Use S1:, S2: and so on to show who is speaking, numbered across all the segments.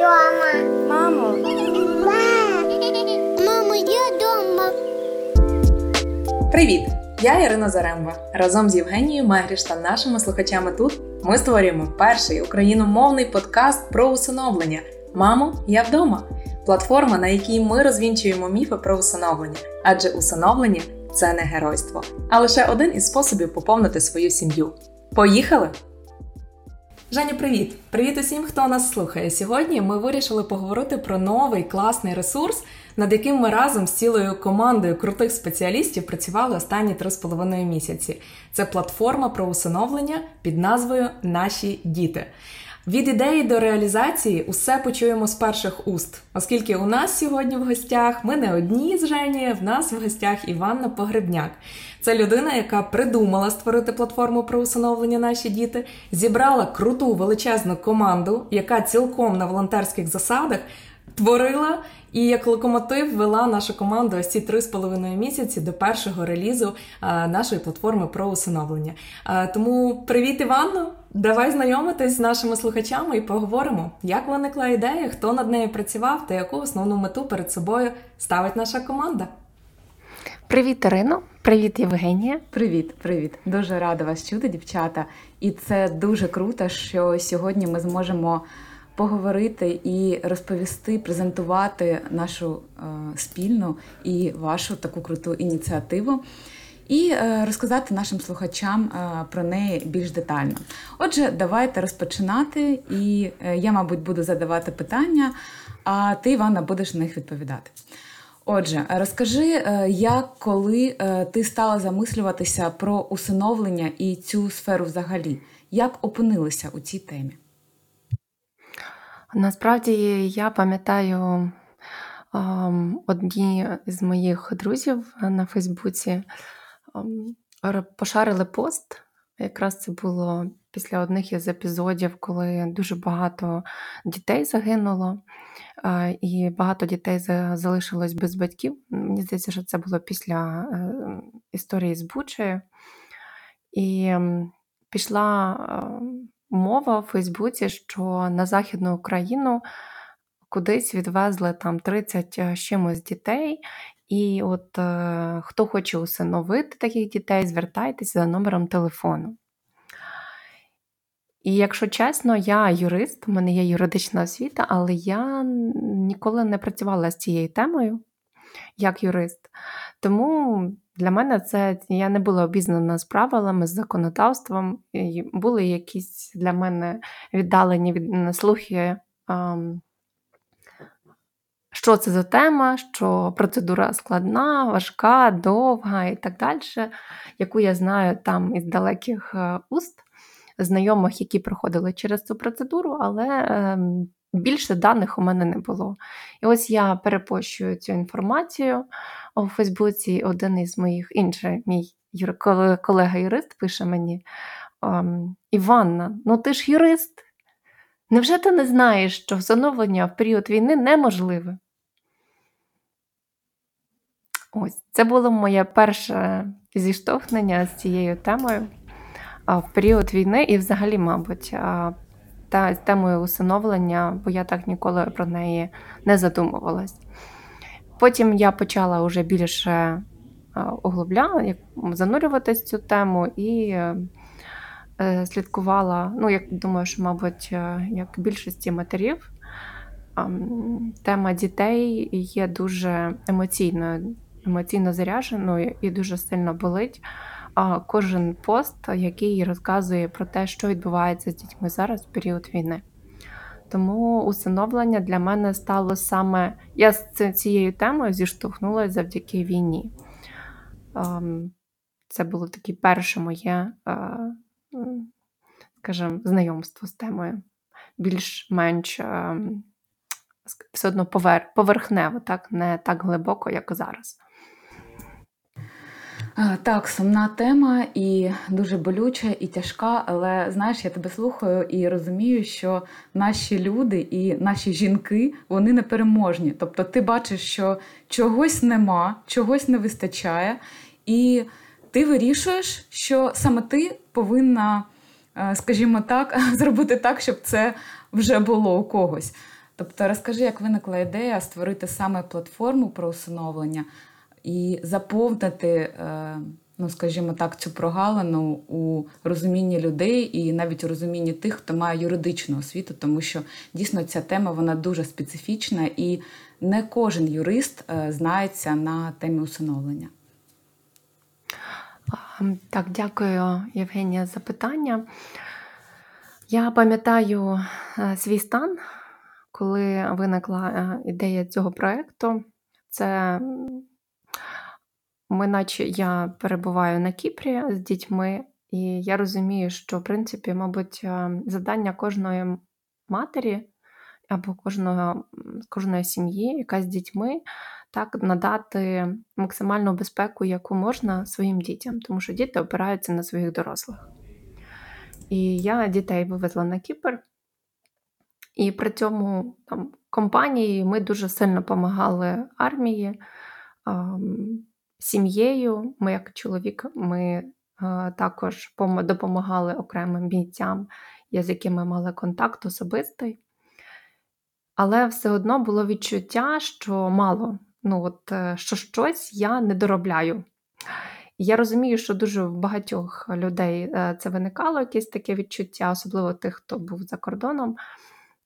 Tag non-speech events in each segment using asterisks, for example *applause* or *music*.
S1: дома.
S2: Мамо,
S1: Мамо, я дома.
S3: Привіт! Я Ірина Заремба. Разом з Євгенією Мегріш та нашими слухачами тут ми створюємо перший україномовний подкаст про усиновлення. Мамо, я вдома. Платформа, на якій ми розвінчуємо міфи про усиновлення, адже усиновлення це не геройство, а лише один із способів поповнити свою сім'ю. Поїхали! Женя, привіт! Привіт усім, хто нас слухає. Сьогодні ми вирішили поговорити про новий класний ресурс, над яким ми разом з цілою командою крутих спеціалістів працювали останні три з половиною місяці. Це платформа про усиновлення під назвою Наші діти. Від ідеї до реалізації усе почуємо з перших уст, оскільки у нас сьогодні в гостях ми не одні з Жені, в нас в гостях Іванна Погребняк. Це людина, яка придумала створити платформу про усиновлення наші діти, зібрала круту величезну команду, яка цілком на волонтерських засадах творила і як локомотив вела нашу команду ось ці три з половиною місяці до першого релізу нашої платформи про усиновлення. Тому привіт, Іванно! Давай знайомитись з нашими слухачами і поговоримо, як виникла ідея, хто над нею працював та яку основну мету перед собою ставить наша команда.
S2: привіт, Ірино. Привіт, Євгенія.
S4: Привіт, привіт. Дуже рада вас чути, дівчата. І це дуже круто, що сьогодні ми зможемо поговорити і розповісти, презентувати нашу е, спільну і вашу таку круту ініціативу. І е, розказати нашим слухачам е, про неї більш детально. Отже, давайте розпочинати, і я, мабуть, буду задавати питання, а ти, Івана, будеш на них відповідати. Отже, розкажи, як коли ти стала замислюватися про усиновлення і цю сферу взагалі, як опинилися у цій темі?
S2: Насправді я пам'ятаю одні з моїх друзів на Фейсбуці пошарили пост. Якраз це було після одних із епізодів, коли дуже багато дітей загинуло, і багато дітей залишилось без батьків. Мені здається, що це було після е, історії з Бучею. І пішла мова в Фейсбуці, що на Західну Україну кудись відвезли там 30 чимось дітей. І от е, хто хоче усиновити таких дітей, звертайтеся за номером телефону. І якщо чесно, я юрист, у мене є юридична освіта, але я ніколи не працювала з цією темою як юрист. Тому для мене це я не була обізнана з правилами, з законодавством. І були якісь для мене віддалені від слухи. ем, що це за тема, що процедура складна, важка, довга і так далі, яку я знаю там із далеких е, уст, знайомих, які проходили через цю процедуру, але ем, більше даних у мене не було. І ось я перепощую цю інформацію у Фейсбуці. Один із моїх інший мій юр- колега-юрист пише мені: ем, Іванна, ну ти ж юрист. Невже ти не знаєш, що встановлення в період війни неможливе? Ось це було моє перше зіштовхнення з цією темою в період війни і, взагалі, мабуть, та з темою усиновлення, бо я так ніколи про неї не задумувалась. Потім я почала вже більше а, як- занурюватись в цю тему і е, е, слідкувала. Ну, як думаю, що, мабуть, е, як більшості матерів, тема дітей є дуже емоційною, емоційно зарядженою і дуже сильно болить. А кожен пост, який розказує про те, що відбувається з дітьми зараз в період війни. Тому усиновлення для мене стало саме. Я з цією темою зіштовхнулася завдяки війні. Ем, Це було таке перше моє, е, скажімо, знайомство з темою. Більш-менш ем, все одно поверхнево, так? не так глибоко, як зараз.
S4: А, Так, сумна тема і дуже болюча і тяжка, але знаєш, я тебе слухаю і розумію, що наші люди і наші жінки вони непереможні. Тобто, ти бачиш, що чогось нема, чогось не вистачає, і ти вирішуєш, що саме ти повинна, е, скажімо так, *laughs* зробити так, щоб це вже було у когось. Тобто розкажи, як виникла ідея створити саме платформу про усиновлення і заповнити, е, ну скажімо так, цю прогалину у розумінні людей і навіть у розумінні тих, хто має юридичну освіту, тому що дійсно ця тема вона дуже специфічна і не кожен юрист е, знається на темі усиновлення.
S2: Так, дякую, Євгенія, за питання. Я пам'ятаю е, свій стан, коли виникла ідея цього проєкту. Це ми, наче я перебуваю на Кіпрі з дітьми, і я розумію, що, в принципі, мабуть, е, завдання кожної матері або кожного, кожної сім'ї, яка з дітьми, так надати максимальну безпеку, яку можна своїм дітям, тому що діти опираються на своїх дорослих. І я дітей вивезла на Кіпр, і при цьому там, компанії ми дуже сильно допомагали армії, сім'єю. Ми, як чоловік, ми також допомагали окремим бійцям, з якими мали контакт особистий. Але все одно було відчуття, що мало, ну от е, що щось я не доробляю. Я розумію, що дуже в багатьох людей е, це виникало якесь таке відчуття, особливо тих, хто був за кордоном.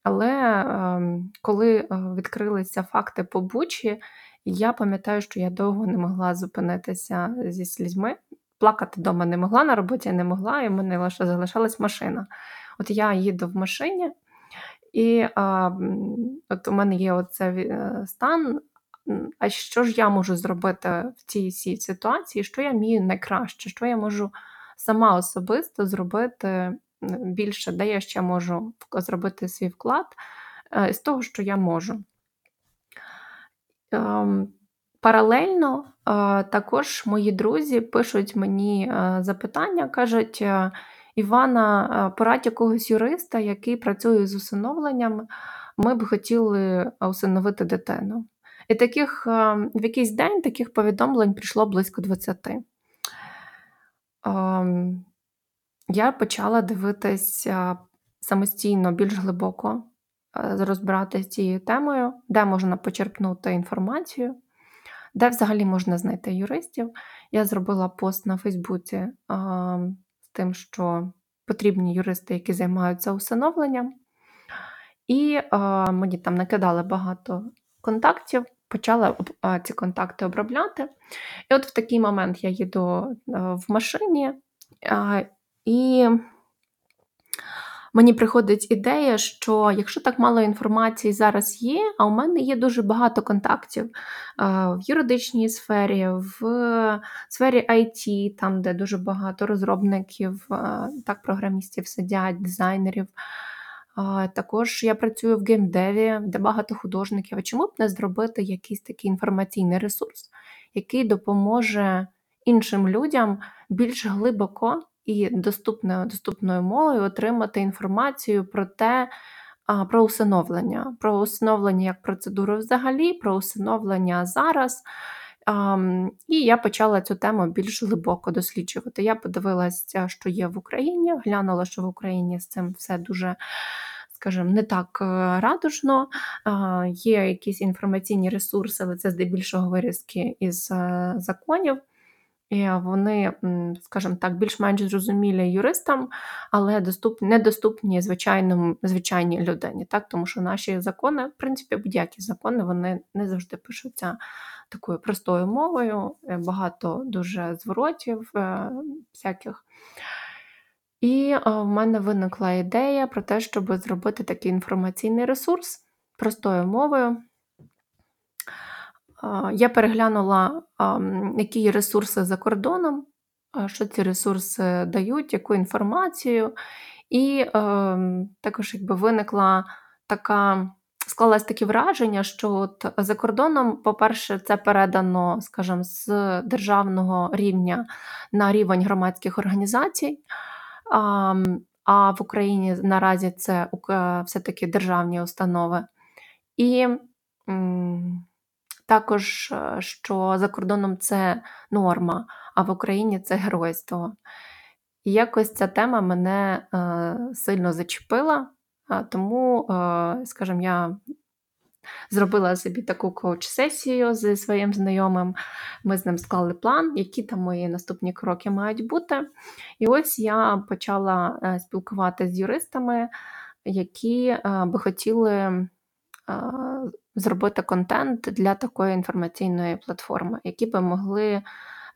S2: Але ем, коли е, відкрилися факти по Бучі, я пам'ятаю, що я довго не могла зупинитися зі слізьми. Плакати вдома не могла, на роботі не могла, і в мене лише залишалась машина. От я їду в машині, і а, от у мене є оцей стан а що ж я можу зробити в цій ситуації, що я вмію найкраще, що я можу сама особисто зробити більше, де я ще можу зробити свій вклад е, з того, що я можу. Ем, паралельно е, також мої друзі пишуть мені е, запитання, кажуть: Івана, порадь якогось юриста, який працює з усиновленням, ми б хотіли усиновити дитину. І таких в якийсь день таких повідомлень прийшло близько 20. Ем, я почала дивитися самостійно більш глибоко, е, розбиратися цією темою, де можна почерпнути інформацію, де взагалі можна знайти юристів. Я зробила пост на Фейсбуці з тим, що потрібні юристи, які займаються усиновленням. І мені там накидали багато контактів почала ці контакти обробляти. І от в такий момент я їду е, в машині, і мені приходить ідея, що якщо так мало інформації зараз є, а у мене є дуже багато контактів в юридичній сфері, в сфері IT, там, де дуже багато розробників, так, програмістів сидять, дизайнерів. Також я працюю в геймдеві, де багато художників. А чому б не зробити якийсь такий інформаційний ресурс, який допоможе іншим людям більш глибоко і доступною, доступною мовою отримати інформацію про те, про усиновлення, про усиновлення як процедуру взагалі, про усиновлення зараз. І я почала цю тему більш глибоко досліджувати. Я подивилася, що є в Україні, глянула, що в Україні з цим все дуже, скажімо, не так е, радужно. Є якісь інформаційні ресурси, але це здебільшого вирізки із е, законів. І Вони, скажімо так, більш-менш зрозумілі юристам, але доступні, недоступні звичайному, звичайній людині, так? тому що наші закони, в принципі, будь-які закони, вони не завжди пишуться такою простою мовою, е, багато дуже зворотів е, всяких. І е, в мене виникла ідея про те, щоб зробити такий інформаційний ресурс простою мовою. Я переглянула, які ресурси за кордоном, що ці ресурси дають, яку інформацію. І також якби виникла така склалось таке враження, що от за кордоном, по-перше, це передано, скажімо, з державного рівня на рівень громадських організацій. А в Україні наразі це все-таки державні установи. І також, е, що за кордоном це норма, а в Україні це геройство. І якось ця тема мене е, сильно зачепила. Тому, е, скажімо, я зробила собі таку коуч-сесію зі своїм знайомим. Ми з ним склали план, які там мої наступні кроки мають бути. І ось я почала е, спілкуватися з юристами, які е, би хотіли зробити контент для такої інформаційної платформи, які би могли.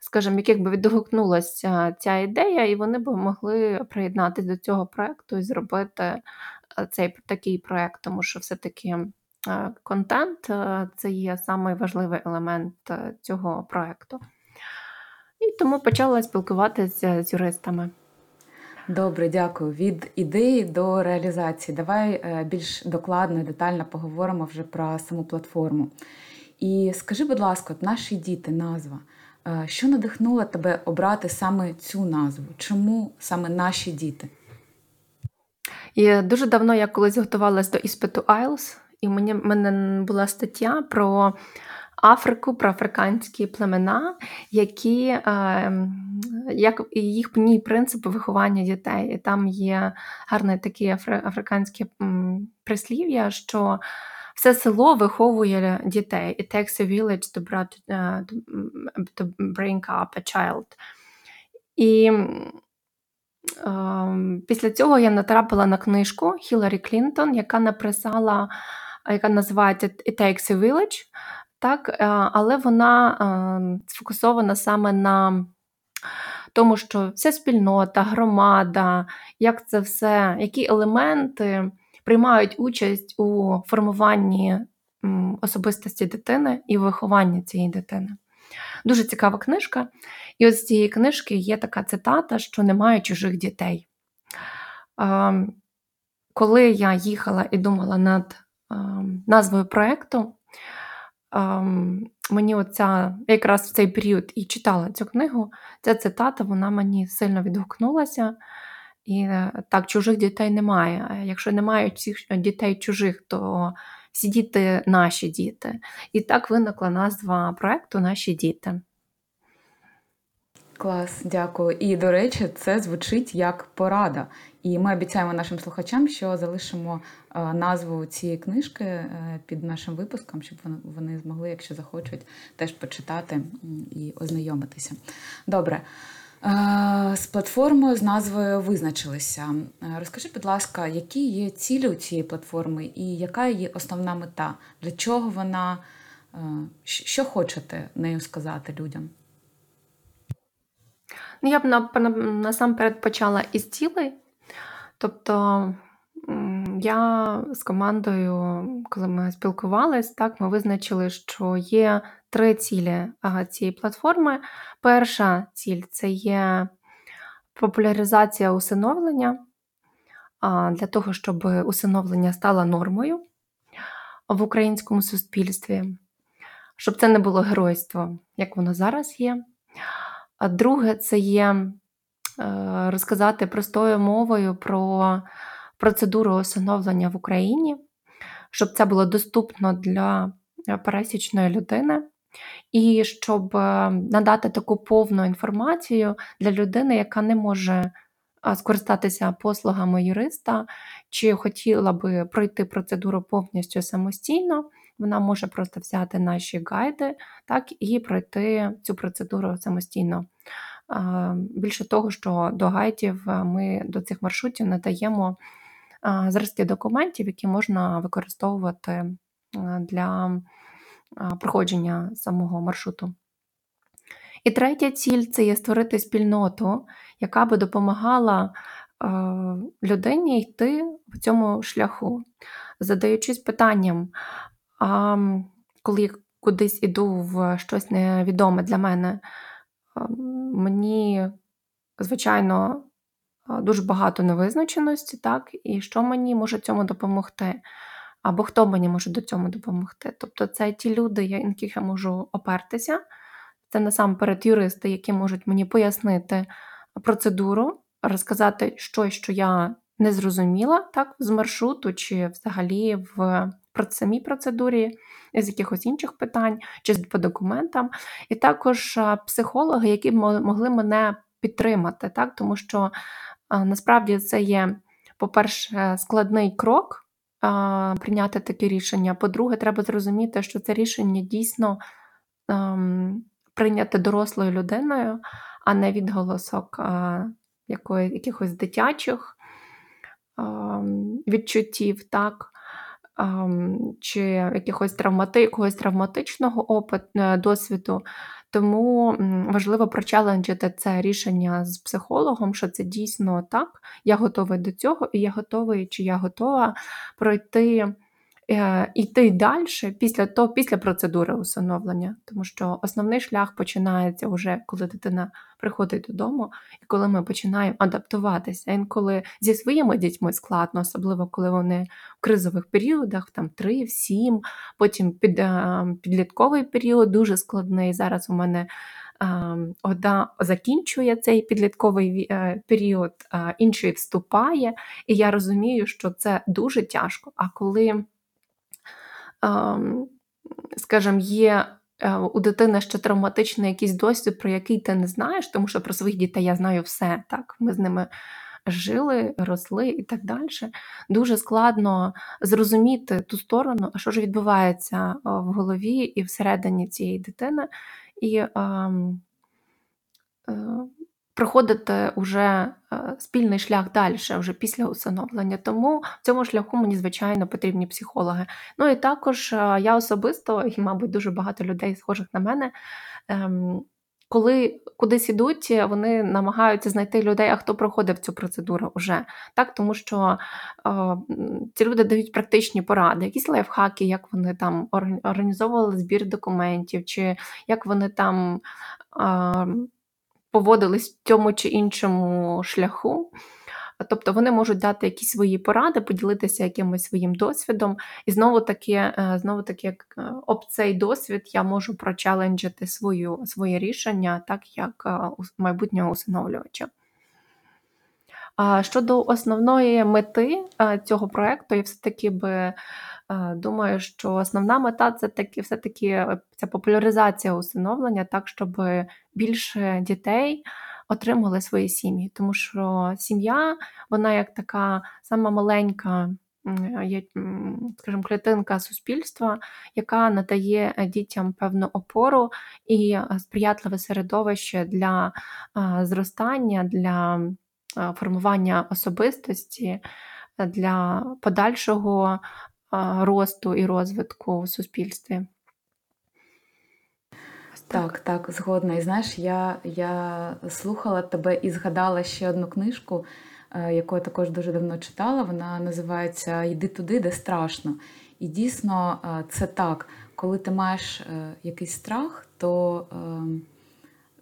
S2: Скажімо, яких би відгукнулася ця ідея, і вони б могли приєднатися до цього проекту і зробити цей такий проект, тому що все-таки Е, контент е, це є самий елемент е, цього проекту. І тому почала спілкуватися з юристами.
S4: Добре, дякую. Від ідеї до реалізації. Давай більш докладно і детально поговоримо вже про саму платформу. І скажи, будь ласка, от наші діти, назва. Що надихнуло тебе обрати саме цю назву? Чому саме наші діти?
S2: І Дуже давно я колись готувалася до іспиту IELTS, і мені мене була стаття про Африку, про африканські племена, які е, як їхні принципи виховання дітей. І там є гарне таке африканське прислів'я, що все село виховує дітей. It takes a village to, to bring up a child. І е, після цього я натрапила на книжку Хіларі Клінтон, яка написала яка називається It Takes a Village, так, е, але вона е, сфокусована саме на тому, що вся спільнота, громада, як це все, які елементи приймають участь у формуванні особистості дитини і вихованні цієї дитини. Дуже цікава книжка. І ось з цієї книжки є така цитата, що немає чужих дітей. Ем, коли я їхала і думала над назвою проєкту. Мені оця якраз в цей період і читала цю книгу. Ця цитата вона мені сильно відгукнулася. І е, так, чужих дітей немає. Якщо немає цих дітей чужих, то всі діти наші діти. І так виникла назва проєкту Наші діти.
S4: Клас, дякую. І, до речі, це звучить як порада. І ми обіцяємо нашим слухачам, що залишимо е, назву цієї книжки е, під нашим випуском, щоб вони змогли, якщо захочуть, теж почитати і ознайомитися. Добре. Е, з платформою з назвою визначилися. Розкажи, будь ласка, які є цілі у цієї платформи і яка її основна мета? Для чого вона? Що хочете нею сказати людям?
S2: Ну, я б насамперед почала із цілей. Тобто я з командою, коли ми спілкувалися, так, ми визначили, що є три цілі цієї платформи. Перша ціль це є популяризація усиновлення для того, щоб усиновлення стало нормою в українському суспільстві, щоб це не було геройство, як воно зараз є. А друге, це є е, розказати простою мовою про процедуру усиновлення в Україні, щоб це було доступно для пересічної людини, і щоб е, надати таку повну інформацію для людини, яка не може скористатися послугами юриста, чи хотіла би пройти процедуру повністю самостійно вона може просто взяти наші гайди так, і пройти цю процедуру самостійно. Більше того, що до гайдів ми до цих маршрутів надаємо зразки документів, які можна використовувати для проходження самого маршруту. І третя ціль це є створити спільноту, яка би допомагала людині йти в цьому шляху, задаючись питанням, а коли я кудись іду в щось невідоме для мене, мені, звичайно, дуже багато невизначеності, так, і що мені може цьому допомогти, або хто мені може до цьому допомогти. Тобто це ті люди, на яких я можу опертися, це насамперед юристи, які можуть мені пояснити процедуру, розказати щось, що я не зрозуміла так, з маршруту, чи взагалі в самій процедурі, з якихось інших питань, чи по документам, і також психологи, які могли мене підтримати, так, тому що насправді це є, по-перше, складний крок. прийняти таке рішення. По-друге, треба зрозуміти, що це рішення дійсно ем, прийняте дорослою людиною, а не відголосок якої, якихось дитячих відчуттів, так? Чи якихось травмати, якогось травматичного опит, е, досвіду. Тому важливо прочаленджити це рішення з психологом, що це дійсно так. Я готовий до цього, і я готовий, чи я готова пройти йти далі після того, після процедури усиновлення, тому що основний шлях починається вже коли дитина приходить додому, і коли ми починаємо адаптуватися. Інколи зі своїми дітьми складно, особливо коли вони в кризових періодах, там 3, 7, потім під, е, підлітковий період дуже складний. Зараз у мене. Е, одна закінчує цей підлітковий е, період, інший вступає, і я розумію, що це дуже тяжко. А коли скажімо, є е, у дитини ще травматичний якийсь досвід, про який ти не знаєш, тому що про своїх дітей я знаю все. так, Ми з ними жили, росли і так далі. Дуже складно зрозуміти ту сторону, що ж відбувається е, в голові і всередині цієї дитини. І ем, е, проходити уже е, спільний шлях далі, вже після усиновлення. Тому в цьому шляху мені, звичайно, потрібні психологи. Ну і також е, я особисто, і, мабуть, дуже багато людей, схожих на мене. Ем, коли кудись ідуть, вони намагаються знайти людей, а хто проходив цю процедуру вже. Так, Тому що е, ці люди дають практичні поради, якісь лайфхаки, як вони там організовували збір документів, чи як вони там е, поводились в цьому чи іншому шляху. Тобто вони можуть дати якісь свої поради, поділитися якимось своїм досвідом. І знову таки, е, знову таки, як е, об цей досвід я можу прочаленджити свою, своє рішення, так як е, майбутнього усиновлювача. Щодо основної мети цього проєкту, я все-таки би думаю, що основна мета це таки все-таки ця популяризація усиновлення, так, щоб більше дітей отримали свої сім'ї. Тому що сім'я, вона як така сама маленька. Скажімо, клітинка суспільства, яка надає дітям певну опору і сприятливе середовище для зростання, для формування особистості, для подальшого росту і розвитку в суспільстві.
S4: Так, так, згодна. І знаєш, я я слухала тебе і згадала ще одну книжку, е, яку я також дуже давно читала. Вона називається Йди туди, де страшно. І дійсно е, це так, коли ти маєш е, якийсь страх, то е,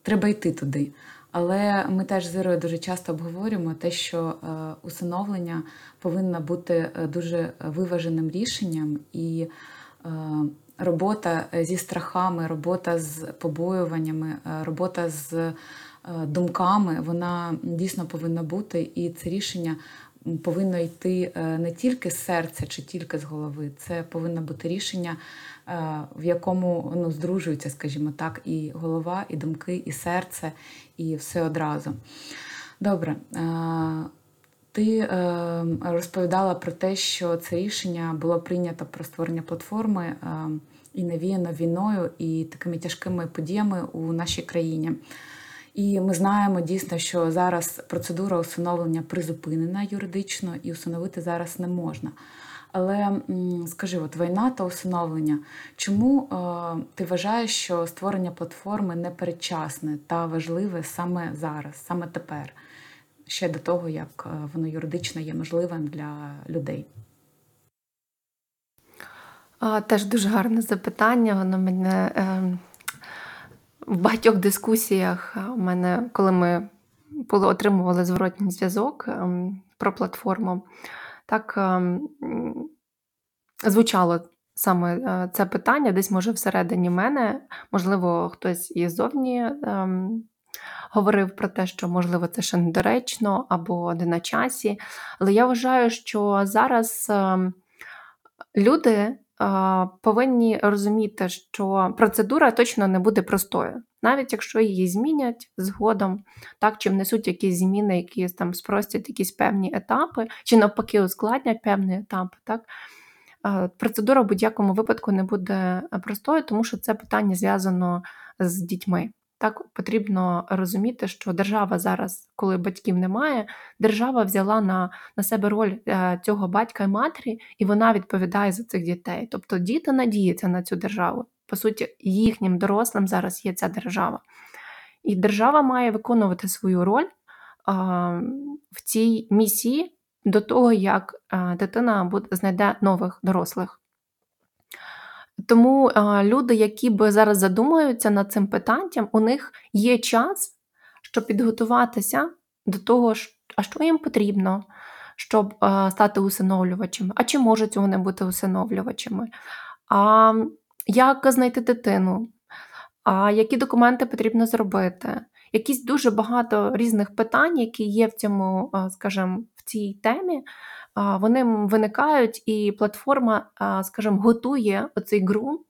S4: треба йти туди. Але ми теж з Ірою дуже часто обговорюємо те, що е, усиновлення повинно бути е, дуже виваженим рішенням, і е, робота зі страхами, робота з побоюваннями, робота з думками, вона дійсно повинна бути, і це рішення повинно йти не тільки з серця чи тільки з голови. Це повинно бути рішення Е, в якому ну, здружуються, скажімо так, і голова, і думки, і серце, і все одразу. Добре. Е, ти е, розповідала про те, що це рішення було прийнято про створення платформи і навіяно війною і такими тяжкими подіями у нашій країні. І ми знаємо дійсно, що зараз процедура усиновлення призупинена юридично і усиновити зараз не можна. Але скажи, от війна та усиновлення, чому е, ти вважаєш, що створення платформи не передчасне та важливе саме зараз, саме тепер, ще до того, як е, воно юридично є можливим для людей?
S2: Теж дуже гарне запитання. Воно мене е, в багатьох дискусіях у мене, коли ми отримували зворотній зв'язок е, про платформу так ем, звучало саме е, це питання, десь, може, всередині мене, можливо, хтось і зовні ем, говорив про те, що, можливо, це ще недоречно або не на часі. Але я вважаю, що зараз ем, люди. Повинні розуміти, що процедура точно не буде простою. навіть якщо її змінять згодом, так, чи внесуть якісь зміни, які там спростять якісь певні етапи, чи навпаки ускладнять певні етапи, так, процедура в будь-якому випадку не буде простою, тому що це питання зв'язано з дітьми. Так потрібно розуміти, що держава зараз, коли батьків немає, держава взяла на на себе роль е, цього батька і матері, і вона відповідає за цих дітей. Тобто діти надіються на цю державу. По суті, їхнім дорослим зараз є ця держава. І держава має виконувати свою роль а, в цій місії до того, як а, дитина буде, знайде нових дорослих. Тому а, люди, які би зараз задумуються над цим питанням, у них є час, щоб підготуватися до того, а що їм потрібно, щоб а, стати усиновлювачами, а чи можуть вони бути усиновлювачами, а як знайти дитину, а які документи потрібно зробити. Якісь дуже багато різних питань, які є в цьому, скажімо, в цій темі, вони виникають, і платформа, скажімо, готує оцей ґрунт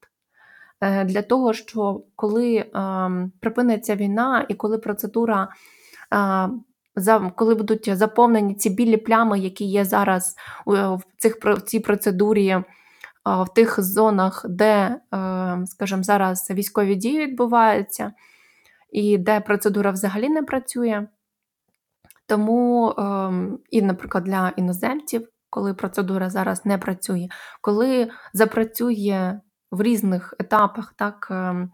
S2: е, для того, що коли припиниться війна і коли процедура, коли будуть заповнені ці білі плями, які є зараз в цих в цій процедурі. В тих зонах, де, скажімо, зараз військові дії відбуваються, і де процедура взагалі не працює, тому, ем, і, наприклад, для іноземців, коли процедура зараз не працює, коли запрацює в різних етапах так, ем,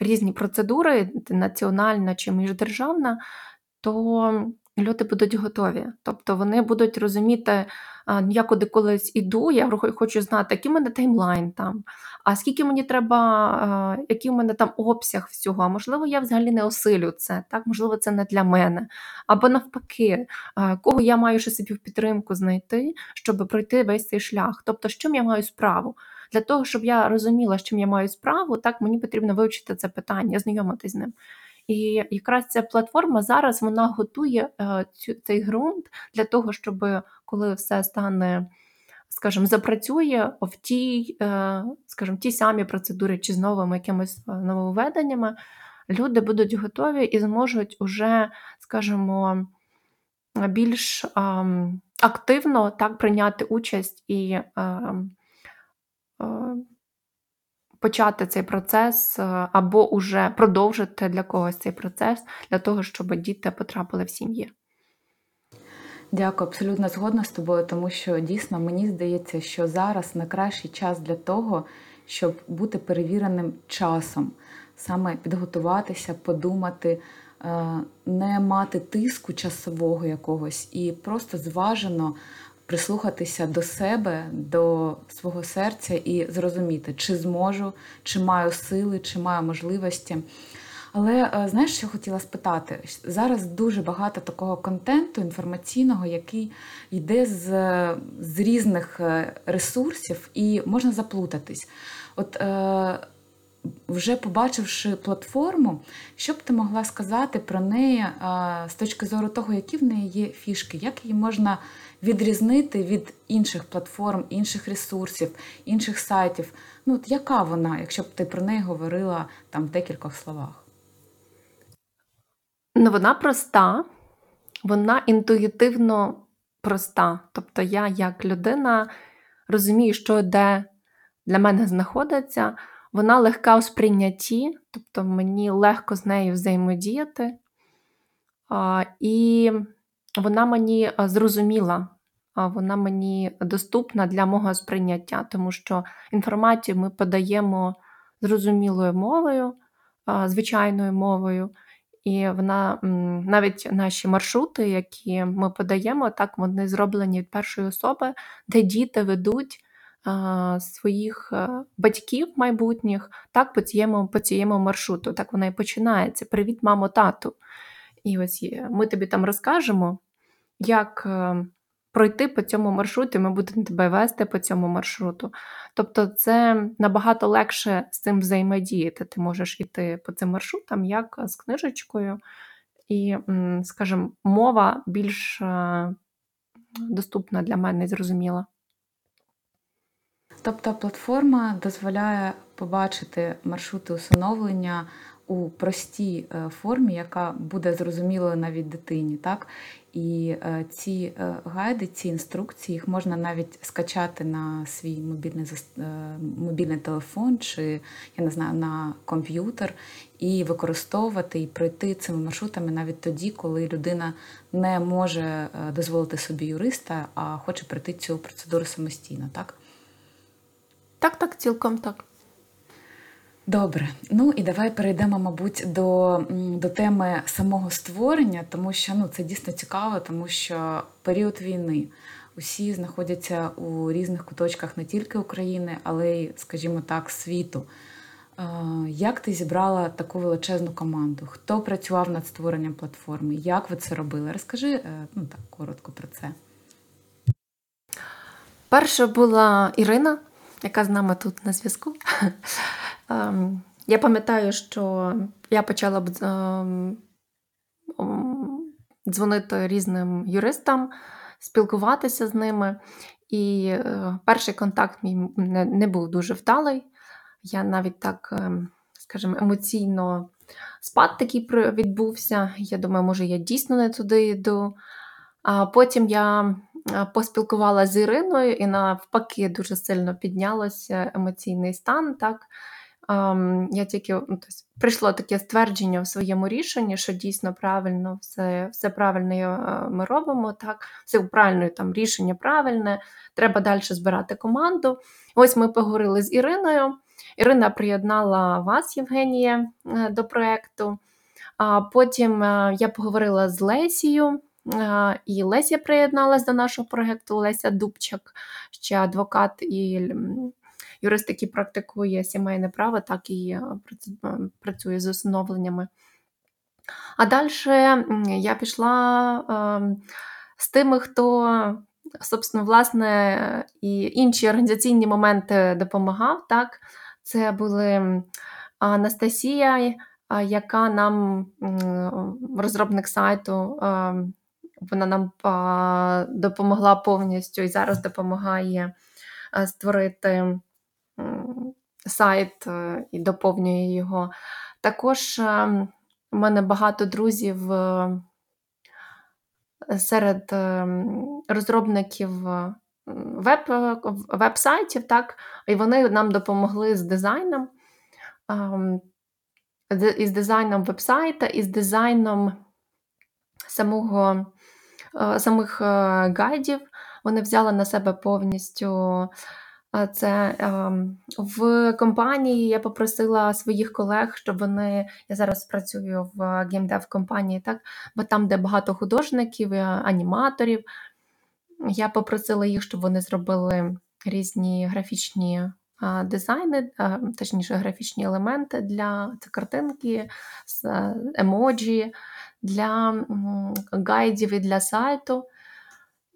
S2: різні процедури, національна чи міждержавна, то люди будуть готові. Тобто вони будуть розуміти, я куди колись іду, я хочу знати, який мене таймлайн там, а скільки мені треба, який в мене там обсяг всього. Можливо, я взагалі не осилю це, так, можливо, це не для мене. Або навпаки, кого я маю ще собі в підтримку знайти, щоб пройти весь цей шлях. Тобто, з чим я маю справу? Для того, щоб я розуміла, з чим я маю справу, так мені потрібно вивчити це питання, знайомитись з ним. І якраз ця платформа зараз вона готує е, цю, цей ґрунт для того, щоб коли все стане, скажімо, запрацює в тій, е, скажімо, тій самій процедурі чи з новими якимись е, нововведеннями, люди будуть готові і зможуть уже, скажімо, більш активно так прийняти участь і почати цей процес е, або уже продовжити для когось цей процес для того, щоб діти потрапили в сім'ї.
S4: Дякую, абсолютно згодна з тобою, тому що дійсно мені здається, що зараз найкращий час для того, щоб бути перевіреним часом, саме підготуватися, подумати, е, не мати тиску часового якогось і просто зважено прислухатися до себе, до свого серця і зрозуміти, чи зможу, чи маю сили, чи маю можливості. Але е, знаєш, що хотіла спитати? Зараз дуже багато такого контенту інформаційного, який йде з з різних е, ресурсів, і можна заплутатись. От е, вже побачивши платформу, що б ти могла сказати про неї з точки зору того, які в неї є фішки, як її можна відрізнити від інших платформ, інших ресурсів, інших сайтів. Ну, от яка вона, якщо б ти про неї говорила там в декількох словах?
S2: Ну, вона проста, вона інтуїтивно проста. Тобто я, як людина, розумію, що де для мене знаходиться, вона легка у сприйнятті, тобто мені легко з нею взаємодіяти. І вона мені зрозуміла, вона мені доступна для мого сприйняття, тому що інформацію ми подаємо зрозумілою мовою, звичайною мовою. І вона навіть наші маршрути, які ми подаємо, так вони зроблені від першої особи, де діти ведуть своїх е, батьків майбутніх так по цьому по цьому маршруту. Так вона і починається. Привіт, мамо, тату. І ось ми тобі там розкажемо, як е, пройти по цьому маршруту, ми будемо тебе вести по цьому маршруту. Тобто, це набагато легше з цим взаємодіяти. Ти можеш йти по цим маршрутам, як з книжечкою, і, скажімо, мова більш е, доступна для мене і зрозуміла.
S4: Тобто платформа дозволяє побачити маршрути усиновлення у простій е, формі, яка буде зрозумілою навіть дитині. Так? І е, ці е, гайди, ці інструкції, їх можна навіть скачати на свій мобільний мобільний телефон чи я не знаю на комп'ютер і використовувати і пройти цими маршрутами навіть тоді, коли людина не може дозволити собі юриста, а хоче пройти цю процедуру самостійно. Так?
S2: Так, так, цілком так.
S4: Добре, ну і давай перейдемо, мабуть, до, до теми самого створення, тому що ну, це дійсно цікаво, тому що період війни усі знаходяться у різних куточках не тільки України, але й, скажімо так, світу. Е, Як ти зібрала таку величезну команду? Хто працював над створенням платформи? Як ви це робили? Розкажи е, ну, так, коротко про це.
S2: Перша була Ірина, яка з нами тут на зв'язку. *laughs* Ем, Я пам'ятаю, що я почала б ем, дзвонити різним юристам, спілкуватися з ними. І е, перший контакт мій не, був дуже вдалий. Я навіть так, ем, скажімо, емоційно спад такий відбувся. Я думаю, може, я дійсно не туди йду. А потім я поспілкувалася з Іриною, і навпаки дуже сильно піднялося емоційний стан. Так? Я тільки ну, тобто, прийшло таке ствердження в своєму рішенні, що дійсно правильно, все, все правильно е, ми робимо, так, все правильно там рішення правильне, треба далі збирати команду. Ось ми поговорили з Іриною. Ірина приєднала вас, Євгенія, е, до проєкту. А потім е, я поговорила з Лесією, і Леся приєдналась до нашого проєкту, Леся Дубчак, ще адвокат і юрист, який практикує сімейне право, так і е, е, працює з усиновленнями. А далі я пішла ем, з тими, хто, собственно, власне, і інші організаційні моменти допомагав. Так? Це були Анастасія, яка нам розробник сайту. Вона нам а, допомогла повністю і зараз допомагає е, створити м, сайт е, і доповнює його. Також е, у мене багато друзів е, серед е, розробників веб, веб-сайтів, так, і вони нам допомогли з дизайном, де- із дизайном веб-сайта, із дизайном самого, самих е, гайдів. Вони взяли на себе повністю е, це. В компанії я попросила своїх колег, щоб вони. Я зараз працюю в геймдев компанії, так, бо там, де багато художників, е, аніматорів, я попросила їх, щоб вони зробили різні графічні дизайни, точніше, графічні елементи для це картинки, е, емоджі, для гайдів і для сайту.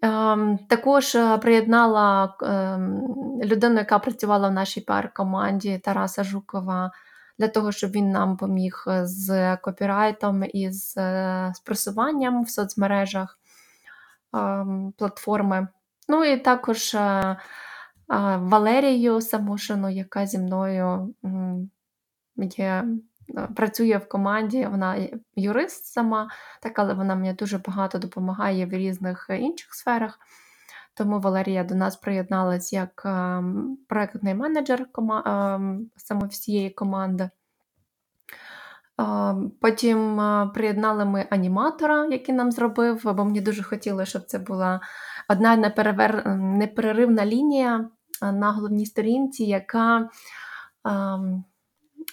S2: Ем, Також е, приєднала ем, людину, яка працювала в нашій піар-команді Тараса Жукова, для того, щоб він нам поміг з копірайтом і з, е, просуванням в соцмережах ем, платформи. Ну і також е, Валерію Самошину, яка зі мною є, працює в команді. Вона юрист сама, так, але вона мені дуже багато допомагає в різних е, інших сферах. Тому Валерія до нас приєдналась як ем, проектний менеджер ем, саме всієї команди. Потім приєднали ми аніматора, який нам зробив, бо мені дуже хотілося, щоб це була одна непереривна лінія на головній сторінці, яка ам,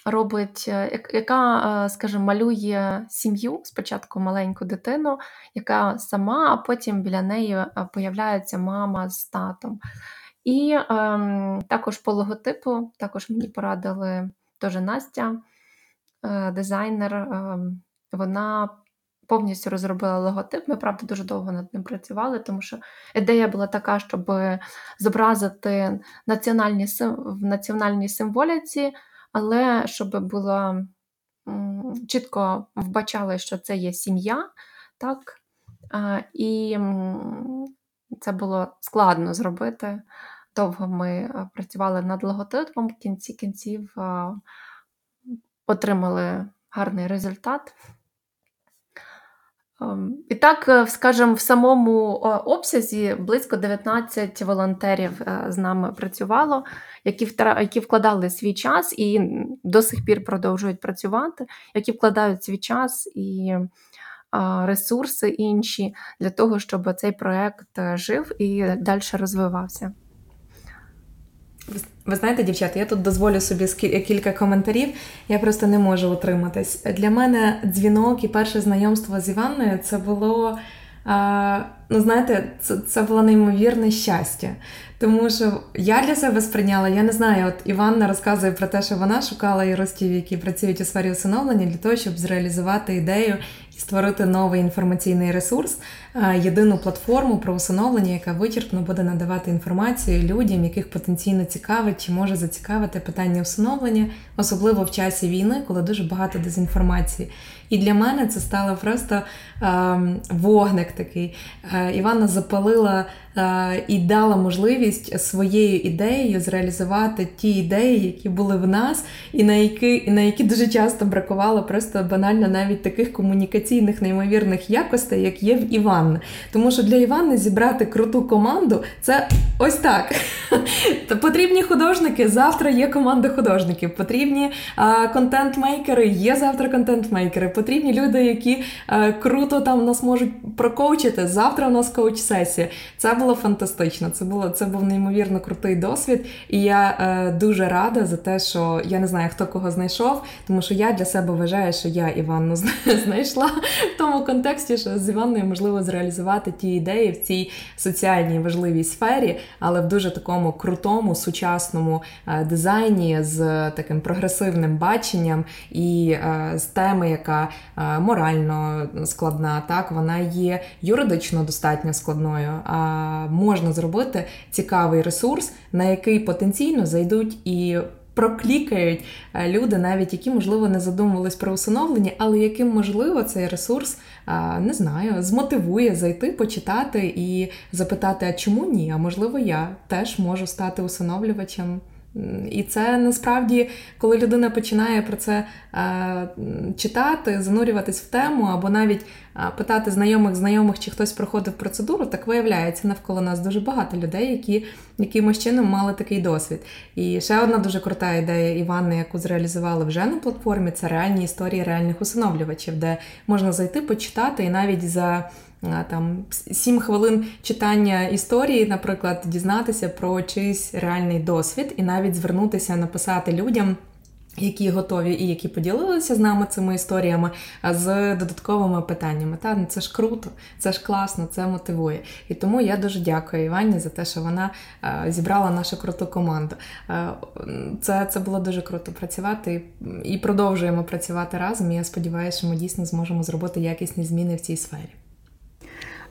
S2: робить, е, яка, е, скажімо, малює сім'ю, спочатку маленьку дитину, яка сама, а потім біля неї е, появляється мама з татом. І ем, також по логотипу, також мені порадили теж Настя е, дизайнер, е, вона повністю розробила логотип. Ми, правда, дуже довго над ним працювали, тому що ідея була така, щоб зобразити національні в національній символіці, але щоб була чітко вбачали, що це є сім'я, так? І це було складно зробити. Довго ми працювали над логотипом, в кінці кінців отримали гарний результат. Ем, І так, е, скажімо, в самому е, обсязі близько 19 волонтерів е, з нами працювало, які які вкладали свій час і до сих пір продовжують працювати, які вкладають свій час і ресурси інші для того, щоб цей проект жив і далі розвивався.
S3: Ви знаєте, дівчата, я тут дозволю собі кілька коментарів. Я просто не можу утриматись. Для мене дзвінок і перше знайомство з Іванною це було. Ну, знаєте, це, було неймовірне щастя. Тому що я для себе сприйняла, я не знаю, от Іванна розказує про те, що вона шукала юристів, які працюють у сфері усиновлення, для того, щоб зреалізувати ідею створити новий інформаційний ресурс, єдину платформу про усиновлення, яка вичерпно буде надавати інформацію людям, яких потенційно цікавить чи може зацікавити питання усиновлення, особливо в часі війни, коли дуже багато дезінформації. І для мене це стало просто е, вогник такий. Е, Іванна запалила е, і дала можливість своєю ідеєю зреалізувати ті ідеї, які були в нас, і на які, на які дуже часто бракувало просто банально навіть таких комунікаційних неймовірних якостей, як є в Іванни. Тому що для Іванни зібрати круту команду це ось так. *laughs* Потрібні художники. Завтра є команда художників. Потрібні контент-мейкери, є завтра контент-мейкери. Потрібні люди, які круто там нас можуть прокоучити. Завтра у нас коуч-сесія. Це було фантастично. Це було це був неймовірно крутий досвід. І я е, дуже рада за те, що я не знаю, хто кого знайшов, тому що я для себе вважаю, що я Іванну *laughs* знайшла в тому контексті, що з Іванною можливо зреалізувати ті ідеї в цій соціальній важливій сфері, але в дуже такому крутому сучасному е, дизайні з таким прогресивним баченням і е, з теми, яка е, морально складна, так вона є юридично достатньо складною. А можна зробити цікавий ресурс, на який потенційно зайдуть і. Проклікають е, люди, навіть які, можливо, не задумувались про усиновлення, але яким, можливо, цей ресурс е, не знаю, змотивує зайти, почитати і запитати, а чому ні? А можливо, я теж можу стати усиновлювачем. І це насправді, коли людина починає про це е, читати, занурюватись в тему, або навіть е, питати знайомих знайомих, чи хтось проходив процедуру, так виявляється навколо нас дуже багато людей, які якимось чином мали такий досвід. І ще одна дуже крута ідея Івани, яку зреалізували вже на платформі, це реальні історії реальних усиновлювачів, де можна зайти, почитати і навіть за. Там сім хвилин читання історії, наприклад, дізнатися про чийсь реальний досвід, і навіть звернутися, написати людям, які готові і які поділилися з нами цими історіями, з додатковими питаннями. Та ну це ж круто, це ж класно, це мотивує. І тому я дуже дякую Івані за те, що вона зібрала нашу круту команду. Це, це було дуже круто працювати і продовжуємо працювати разом. І я сподіваюся, що ми дійсно зможемо зробити якісні зміни в цій сфері.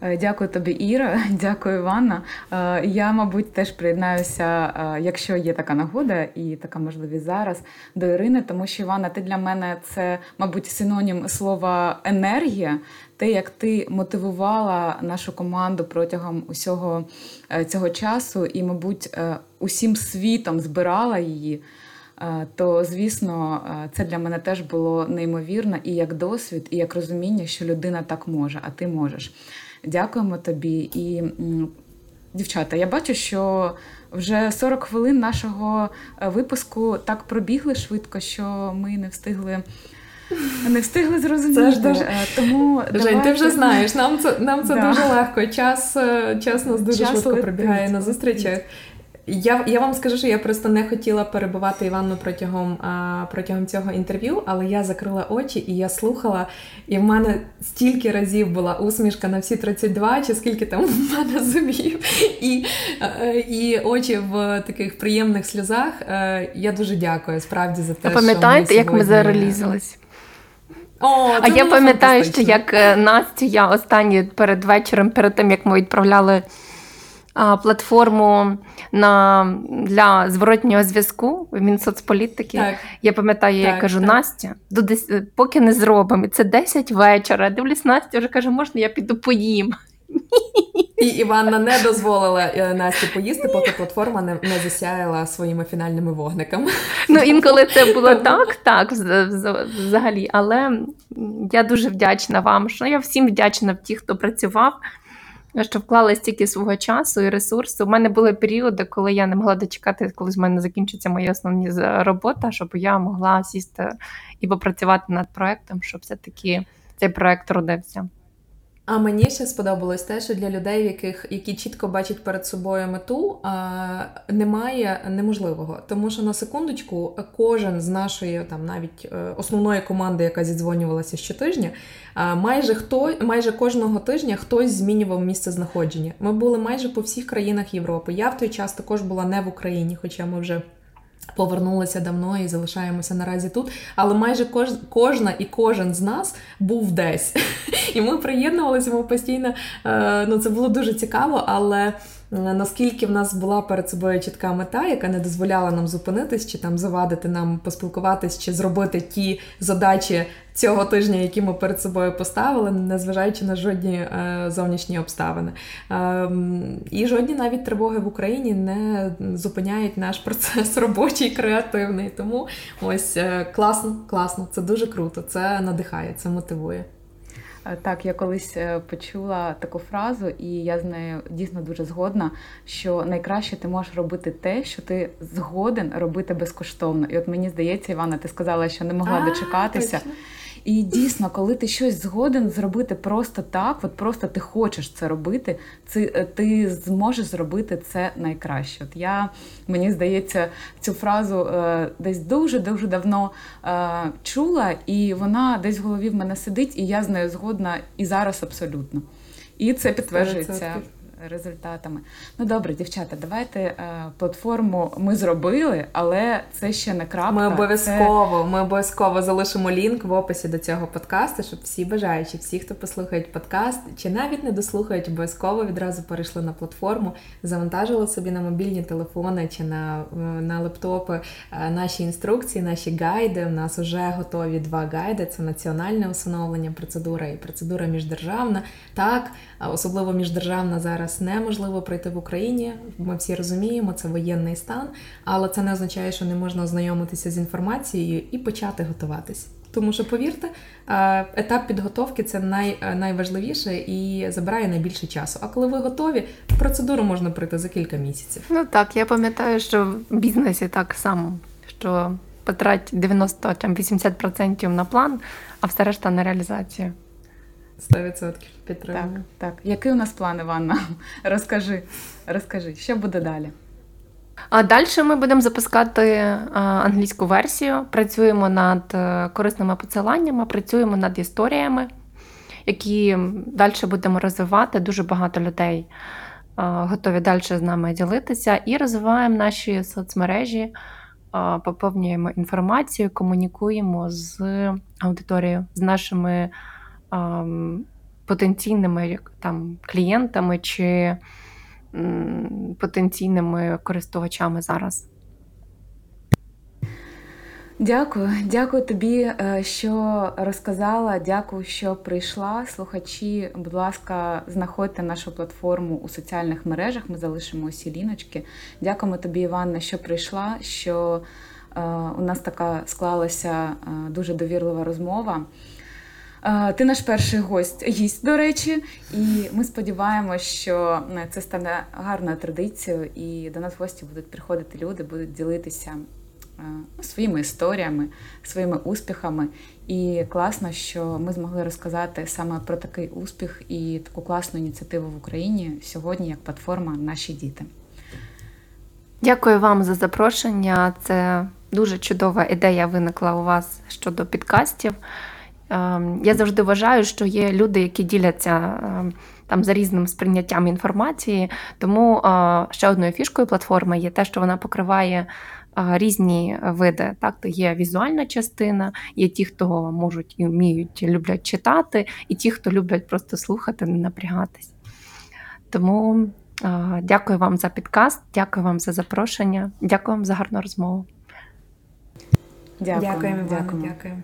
S4: Е, Дякую тобі, Іра. *laughs* Дякую, Іванна. Е, Я, мабуть, теж приєднаюся, е, якщо є така нагода і така можливість зараз до Ірини, тому що Іванна, ти для мене це, мабуть, синонім слова енергія. Те, як ти мотивувала нашу команду протягом усього цього часу, і, мабуть, усім світом збирала її. То, звісно, це для мене теж було неймовірно і як досвід, і як розуміння, що людина так може, а ти можеш. Дякуємо тобі. І, дівчата, я бачу, що вже 40 хвилин нашого е, випуску так пробігли швидко, що ми не встигли. Не встигли зрозуміти.
S3: Це ж дуже-
S4: Е, Тому
S3: Жень, ти вже знаєш, нам це нам це
S4: Да.
S3: дуже легко. Час, е, час нас дуже
S4: Час
S3: швидко
S4: летить,
S3: пробігає на зустрічах. Я, я вам скажу, що я просто не хотіла перебувати Іванну протягом, а, протягом цього інтерв'ю, але я закрила очі і я слухала, і в мене стільки разів була усмішка на всі 32, чи скільки там *laughs* в мене зубів, і, е, і очі в таких приємних сльозах. Е, Я дуже дякую справді за те,
S2: А пам'ятаєте,
S3: що ми
S2: як ми зарелізились?
S3: О,
S2: А я пам'ятаю, що як е, Настю, я останні перед вечором, перед тим як ми відправляли платформу на, для зворотнього зв'язку в Мінсоцполітики,
S3: Так.
S2: я пам'ятаю, я
S3: Так,
S2: кажу,
S3: так.
S2: Настя, до дес... поки не зробимо, це 10 вечора. Дивлюсь, Настя вже каже, можна я піду поїм.
S3: І Іванна не *laughs* дозволила е, Насті поїсти, поки платформа не, не засяяла своїми фінальними вогниками.
S2: Ну, інколи це *laughs* було так, так, вз- вз- взагалі. Але я дуже вдячна вам, що я всім вдячна ті, хто працював, що вклали стільки свого часу і ресурсу. У мене були періоди, коли я не могла дочекати, коли з мене закінчиться моя основна робота, щоб я могла сісти і попрацювати над проектом, щоб все-таки цей проект родився.
S3: А мені ще сподобалось те, що для людей, яких які чітко бачать перед собою мету, немає неможливого. Тому що на секундочку кожен з нашої там навіть е, основної команди, яка зідзвонювалася щотижня, майже хто майже кожного тижня хтось змінював місце знаходження. Ми були майже по всіх країнах Європи. Я в той час також була не в Україні, хоча ми вже. Повернулися давно і залишаємося наразі тут. Але майже кож, кожна і кожен з нас був десь. *laughs* І ми приєднувалися, ми постійно. Е, ну, це було дуже цікаво, але наскільки в нас була перед собою чітка мета, яка не дозволяла нам зупинитись, чи там завадити нам поспілкуватись, чи зробити ті задачі цього тижня, які ми перед собою поставили, незважаючи на жодні е, зовнішні обставини. Е, і жодні навіть тривоги в Україні не зупиняють наш процес *laughs* робочий, креативний. Тому ось е, класно, класно, це дуже круто, це надихає, це мотивує.
S4: Так, я колись е, почула таку фразу, і я з нею дійсно дуже згодна, що найкраще ти можеш робити те, що ти згоден робити безкоштовно. І от мені здається, Івана, ти сказала, що не могла дочекатися. І дійсно, коли ти щось згоден зробити просто так, от просто ти хочеш це робити, ти, ти зможеш зробити це найкраще. От я мені здається, цю фразу е, десь дуже дуже давно е, чула, і вона десь в голові в мене сидить, і я з нею згодна і зараз абсолютно. І це підтверджується
S3: 100%.
S4: Результатами. Ну добре, дівчата, давайте е, платформу ми зробили, але це ще не крапка.
S3: Ми
S4: Це-
S3: обов'язково, ми обов'язково залишимо лінк в описі до цього подкасту, щоб всі бажаючі, всі, хто послухають подкаст, чи навіть не дослухають, обов'язково відразу перейшли на платформу, завантажили собі на мобільні телефони чи на, е, на лептопи е, наші інструкції, наші гайди. У нас вже готові два гайди: це національне усиновлення, процедура і процедура міждержавна. Так, особливо міждержавна зараз неможливо пройти в Україні. Ми всі розуміємо, це воєнний стан, але це не означає, що не можна ознайомитися з інформацією і почати готуватись. Тому що, повірте, е, етап підготовки це най, е, найважливіше і забирає найбільше часу. А коли ви готові, процедуру можна пройти за кілька місяців.
S2: Ну так, я пам'ятаю, що в бізнесі так само, що потрать 90 там 80% на план, а все решта на реалізацію.
S3: 100%
S4: Так,
S3: підтримую.
S4: так. Який у нас план, Іванна? *laughs* Розкажи, розкажи, що буде далі?
S2: А далі ми будемо запускати англійську версію. Працюємо над е, корисними посиланнями, працюємо над історіями, які далі будемо розвивати. Дуже багато людей готові далі з нами ділитися і розвиваємо наші соцмережі, поповнюємо інформацію, комунікуємо з аудиторією, з нашими потенційними там клієнтами чи потенційними користувачами зараз.
S4: Дякую, дякую тобі, е, що розказала. Дякую, що прийшла. Слухачі, будь ласка, знаходьте нашу платформу у соціальних мережах. Ми залишимо усі ліночки. Дякуємо тобі, Іванна, що прийшла. Що е, у нас така склалася е, дуже довірлива розмова. Ти наш перший гость, гість, до речі, і ми сподіваємося, що е, це стане гарною традицією, і до нас в гості будуть приходити люди, будуть ділитися е, своїми історіями, своїми успіхами. І класно, що ми змогли розказати саме про такий успіх і таку класну ініціативу в Україні сьогодні, як платформа Наші діти.
S2: Дякую вам за запрошення. Це дуже чудова ідея виникла у вас щодо підкастів. Ем, Я завжди вважаю, що є люди, які діляться ем, там за різним сприйняттям інформації. Тому е, ще одною фішкою платформи є те, що вона покриває е, різні види. Так, то є візуальна частина, є ті, хто можуть і вміють, люблять читати, і ті, хто люблять просто слухати, не напрягатись. Тому е, дякую вам за підкаст, дякую вам за запрошення, дякую вам за гарну розмову.
S4: Дякую.
S3: Дякуємо,
S4: дякуємо.
S3: дякуємо.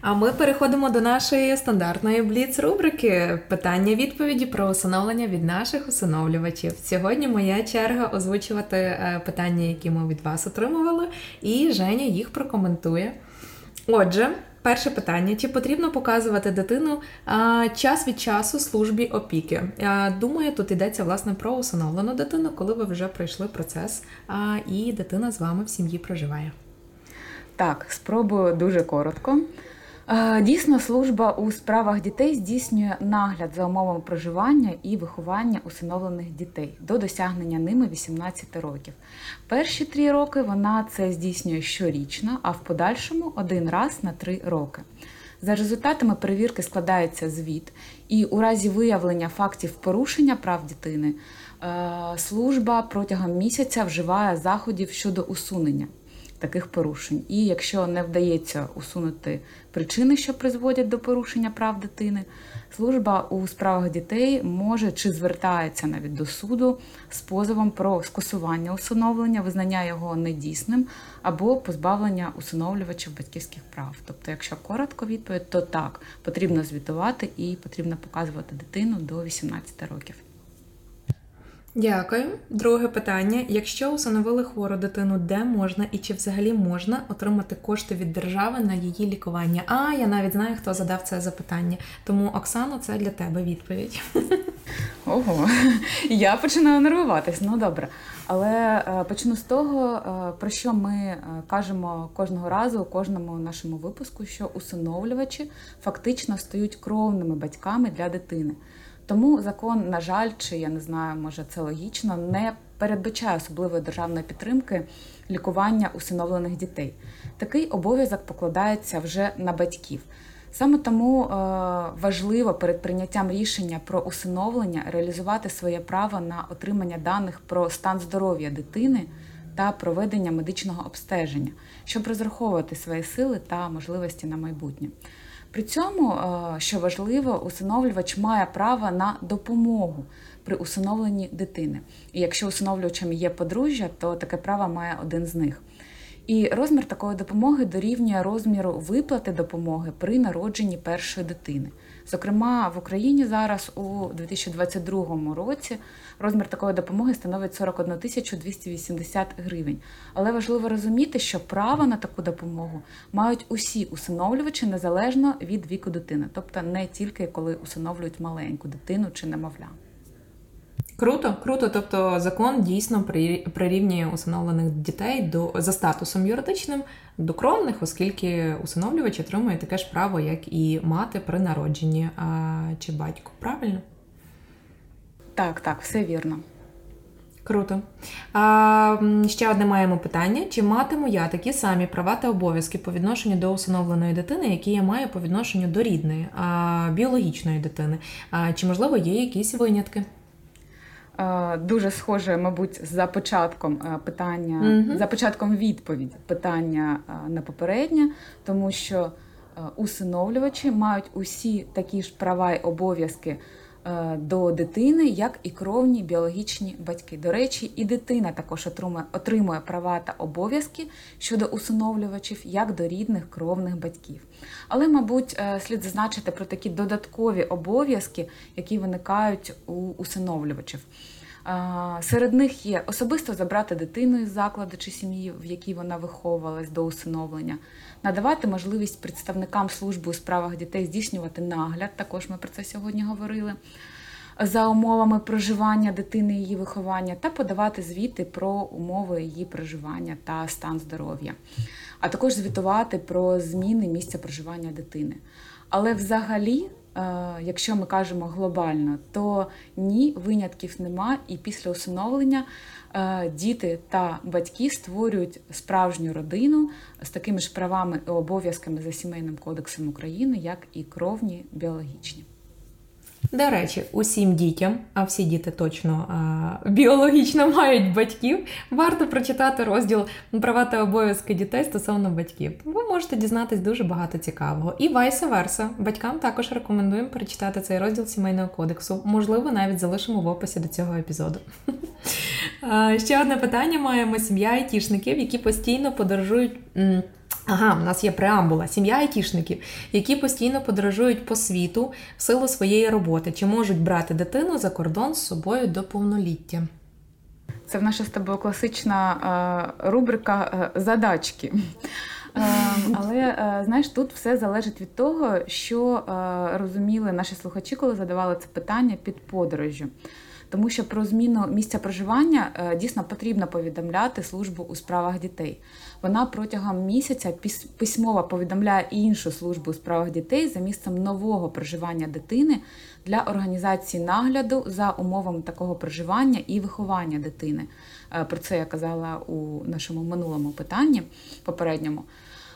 S3: А ми переходимо до нашої стандартної бліц-рубрики питання-відповіді про усиновлення від наших усиновлювачів. Сьогодні моя черга озвучувати е, питання, які ми від вас отримували, і Женя їх прокоментує. Отже, перше питання: чи потрібно показувати дитину час від часу службі опіки? А, думаю, тут йдеться власне про усиновлену дитину, коли ви вже пройшли процес, і дитина з вами в сім'ї проживає.
S4: Так, спробую дуже коротко. Е, Дійсно, служба у справах дітей здійснює нагляд за умовами проживання і виховання усиновлених дітей до досягнення ними 18 років. Перші три роки вона це здійснює щорічно, а в подальшому один раз на три роки. За результатами перевірки складається звіт, і у разі виявлення фактів порушення прав дитини е, служба протягом місяця вживає заходів щодо усунення таких порушень. І якщо не вдається усунути причини, що призводять до порушення прав дитини, служба у справах дітей може чи звертається навіть до суду з позовом про скасування усиновлення, визнання його недійсним або позбавлення усиновлювачів батьківських прав. Тобто, якщо коротко відповідь, то так потрібно звітувати і потрібно показувати дитину до 18 років.
S3: Дякую. Друге питання: якщо усиновили хвору дитину, де можна і чи взагалі можна отримати кошти від держави на її лікування? А я навіть знаю, хто задав це запитання. Тому Оксано, це для тебе відповідь. *laughs*
S4: Ого, я починаю нервуватись. Ну добре. Але е, почну з того, е, про що ми е, кажемо кожного разу у кожному нашому випуску, що усиновлювачі фактично стають кровними батьками для дитини. Тому закон, на жаль, чи я не знаю, може це логічно, не передбачає особливої державної підтримки лікування усиновлених дітей. Такий обов'язок покладається вже на батьків. Саме тому е, важливо перед прийняттям рішення про усиновлення реалізувати своє право на отримання даних про стан здоров'я дитини та проведення медичного обстеження, щоб розраховувати свої сили та можливості на майбутнє. При цьому, е, що важливо, усиновлювач має право на допомогу при усиновленні дитини. І якщо усиновлювачем є подружжя, то таке право має один з них. І розмір такої допомоги дорівнює розміру виплати допомоги при народженні першої дитини. Зокрема, в Україні зараз у 2022 році розмір такої допомоги становить 41 тисячу 280 гривень. Але важливо розуміти, що право на таку допомогу мають усі усиновлювачі незалежно від віку дитини, тобто не тільки коли усиновлюють маленьку дитину чи немовля.
S3: Круто, круто. Тобто закон дійсно прирівнює усиновлених дітей до за статусом юридичним до кровних, оскільки усиновлювач отримує таке ж право, як і мати при народженні а, чи батько. Правильно?
S4: Так, так, все вірно.
S3: Круто. А, Ще одне маємо питання: чи матиму я такі самі права та обов'язки по відношенню до усиновленої дитини, які я маю по відношенню до рідної, а, біологічної дитини? А, Чи можливо є якісь винятки?
S4: Дуже схоже, мабуть, за початком питання, mm-hmm. за початком відповіді питання на попереднє, тому що усиновлювачі мають усі такі ж права й обов'язки до дитини, як і кровні біологічні батьки. До речі, і дитина також отримує, отримує права та обов'язки щодо усиновлювачів, як до рідних кровних батьків. Але, мабуть, е, слід зазначити про такі додаткові обов'язки, які виникають у усиновлювачів. Серед них є особисто забрати дитину із закладу чи сім'ї, в якій вона виховувалась до усиновлення, надавати можливість представникам служби у справах дітей здійснювати нагляд. Також ми про це сьогодні говорили. За умовами проживання дитини її виховання, та подавати звіти про умови її проживання та стан здоров'я, а також звітувати про зміни місця проживання дитини. Але взагалі якщо ми кажемо глобально, то ні, винятків нема, і після усиновлення е, діти та батьки створюють справжню родину з такими ж правами і обов'язками за сімейним кодексом України, як і кровні біологічні.
S3: До речі, усім дітям, а всі діти точно а, біологічно мають батьків, варто прочитати розділ права та обов'язки дітей стосовно батьків. Ви можете дізнатись дуже багато цікавого. І вайса верса. Батькам також рекомендуємо перечитати цей розділ сімейного кодексу. Можливо, навіть залишимо в описі до цього епізоду. *laughs* Ще одне питання: маємо сім'я айтішників, які постійно подорожують Ага, у нас є преамбула, сім'я айтішників, які постійно подорожують по світу в силу своєї роботи. Чи можуть брати дитину за кордон з собою до повноліття?
S4: Це в наша з тобою класична е, рубрика е, задачки. Е, але знаєш, тут все залежить від того, що е, розуміли наші слухачі, коли задавали це питання під подорожжю. Тому що про зміну місця проживання е, дійсно потрібно повідомляти службу у справах дітей. Вона протягом місяця письмово повідомляє іншу службу у справах дітей за місцем нового проживання дитини для організації нагляду за умовами такого проживання і виховання дитини. Е, Про це я казала у нашому минулому питанні попередньому.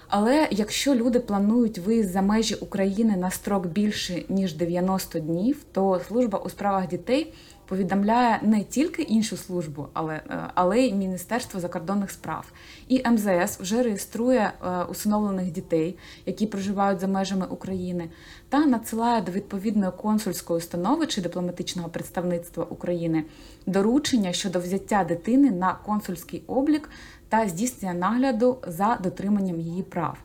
S4: Але якщо люди планують виїзд за межі України на строк більше ніж 90 днів, то служба у справах дітей повідомляє не тільки іншу службу, але, е, але й Міністерство закордонних справ. І МЗС вже реєструє е, усиновлених дітей, які проживають за межами України, та надсилає до відповідної консульської установи чи дипломатичного представництва України доручення щодо взяття дитини на консульський облік та здійснення нагляду за дотриманням її прав.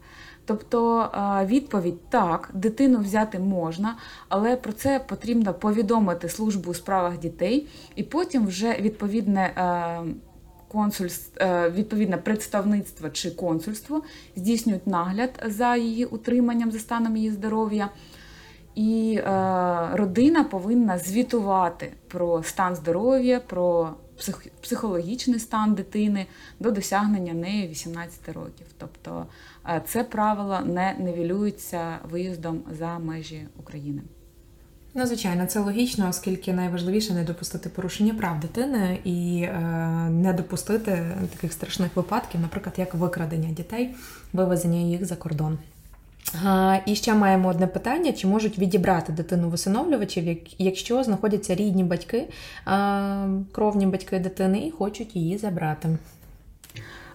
S4: Тобто е, відповідь так, дитину взяти можна, але про це потрібно повідомити службу у справах дітей, і потім вже відповідне е, консульс, е, відповідне представництво чи консульство здійснюють нагляд за її утриманням, за станом її здоров'я. І е, родина повинна звітувати про стан здоров'я, про псих, психологічний стан дитини до досягнення нею 18 років. Тобто е, це правило не нивелюється виїздом за межі України.
S3: Ну, звичайно, це логічно, оскільки найважливіше не допустити порушення прав дитини і е, не допустити таких страшних випадків, наприклад, як викрадення дітей, вивезення їх за кордон. І ще маємо одне питання: чи можуть відібрати дитину висиновлювачів, як- якщо знаходяться рідні батьки, кровні батьки дитини і хочуть її забрати?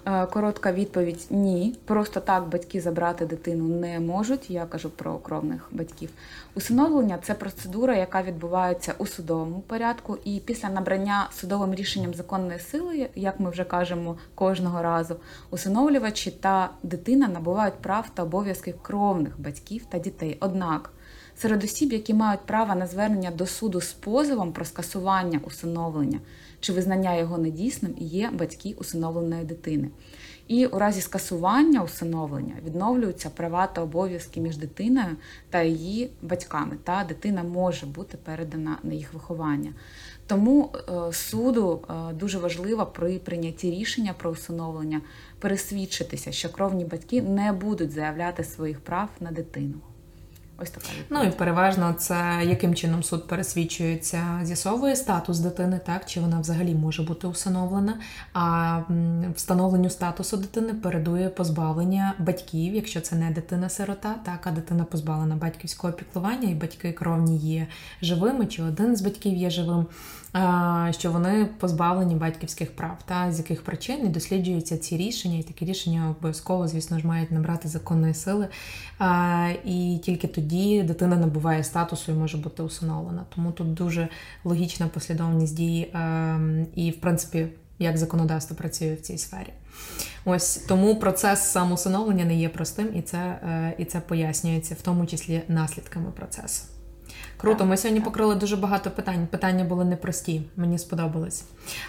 S4: Е, Коротка відповідь ні. Просто так батьки забрати дитину не можуть. Я кажу про кровних батьків. Усиновлення це процедура, яка відбувається у судовому порядку, і після набрання судовим рішенням законної сили, як ми вже кажемо кожного разу, усиновлювачі та дитина набувають прав та обов'язків кровних батьків та дітей. Однак серед осіб, які мають право на звернення до суду з позовом про скасування усиновлення чи визнання його недійсним, є батьки усиновленої дитини. І у разі скасування усиновлення відновлюються права та обов'язки між дитиною та її батьками, та дитина може бути передана на їх виховання. Тому е, суду е, дуже важливо при прийнятті рішення про усиновлення пересвідчитися, що кровні батьки не будуть заявляти своїх прав на дитину. Ось така
S3: Ну і переважно це яким чином суд пересвідчується, з'ясовує статус дитини, так чи вона взагалі може бути усиновлена. А встановленню статусу дитини передує позбавлення батьків, якщо це не дитина-сирота, так а дитина позбавлена батьківського піклування, і батьки кровні є живими, чи один з батьків є живим. Що вони позбавлені батьківських прав, та з яких причин і досліджуються ці рішення, і такі рішення обов'язково, звісно ж, мають набрати законної сили. І тільки тоді дитина набуває статусу і може бути усиновлена. Тому тут дуже логічна послідовність дій ем, і, в принципі, як законодавство працює в цій сфері. Ось тому процес самоусиновлення не є простим, і це, е, і це пояснюється, в тому числі наслідками процесу. Круто, ми сьогодні покрили дуже багато питань. Питання були непрості, мені сподобалось.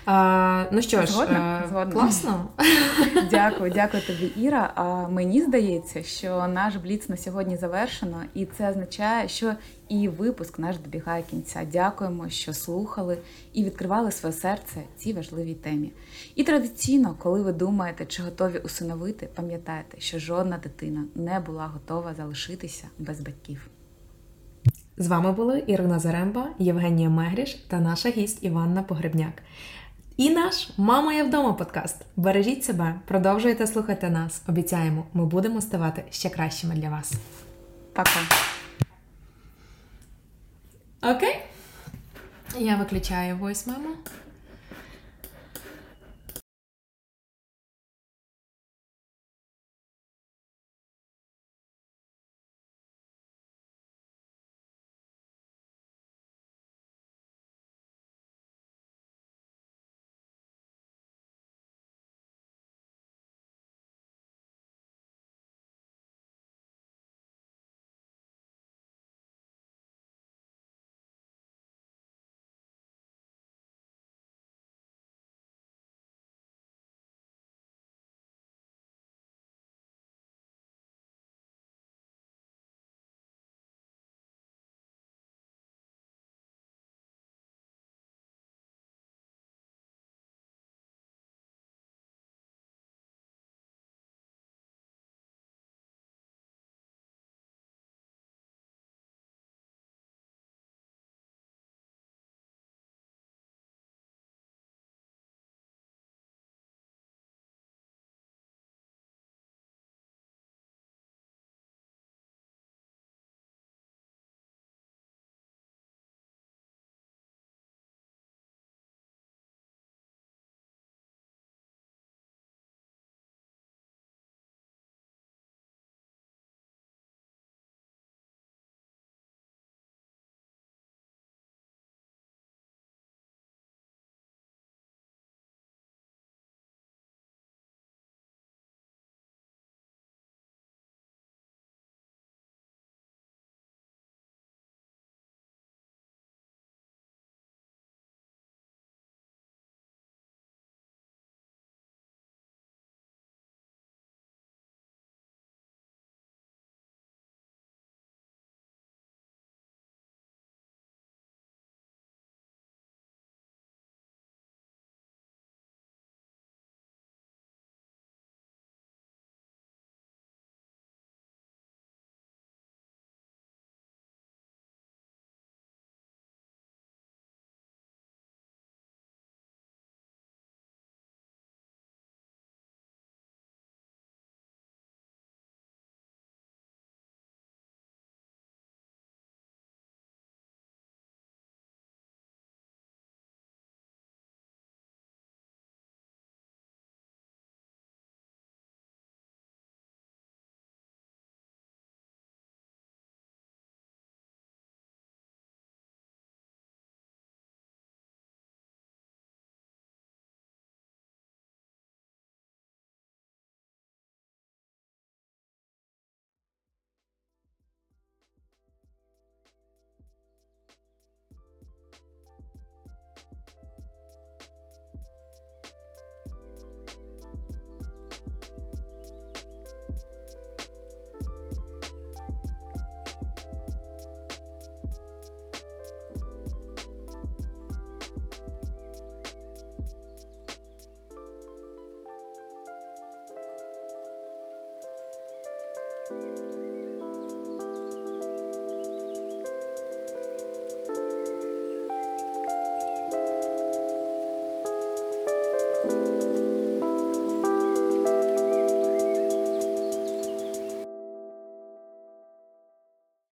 S3: А, ну що ж,
S4: Згодна?
S3: е,
S4: Згодна.
S3: класно. *laughs*
S4: Дякую, дякую тобі, Іра. А мені здається, що наш бліц на сьогодні завершено, і це означає, що і випуск наш добігає кінця. Дякуємо, що слухали і відкривали своє серце цій важливій темі. І традиційно, коли ви думаєте, чи готові усиновити, пам'ятайте, що жодна дитина не була готова залишитися без батьків.
S3: З вами були Ірина Заремба, Євгенія Мегріш та наша гість Іванна Погребняк. І наш Мама я вдома подкаст. Бережіть себе, продовжуйте слухати нас. Обіцяємо, ми будемо ставати ще кращими для вас.
S4: Пока.
S3: Окей? Я виключаю voice memo.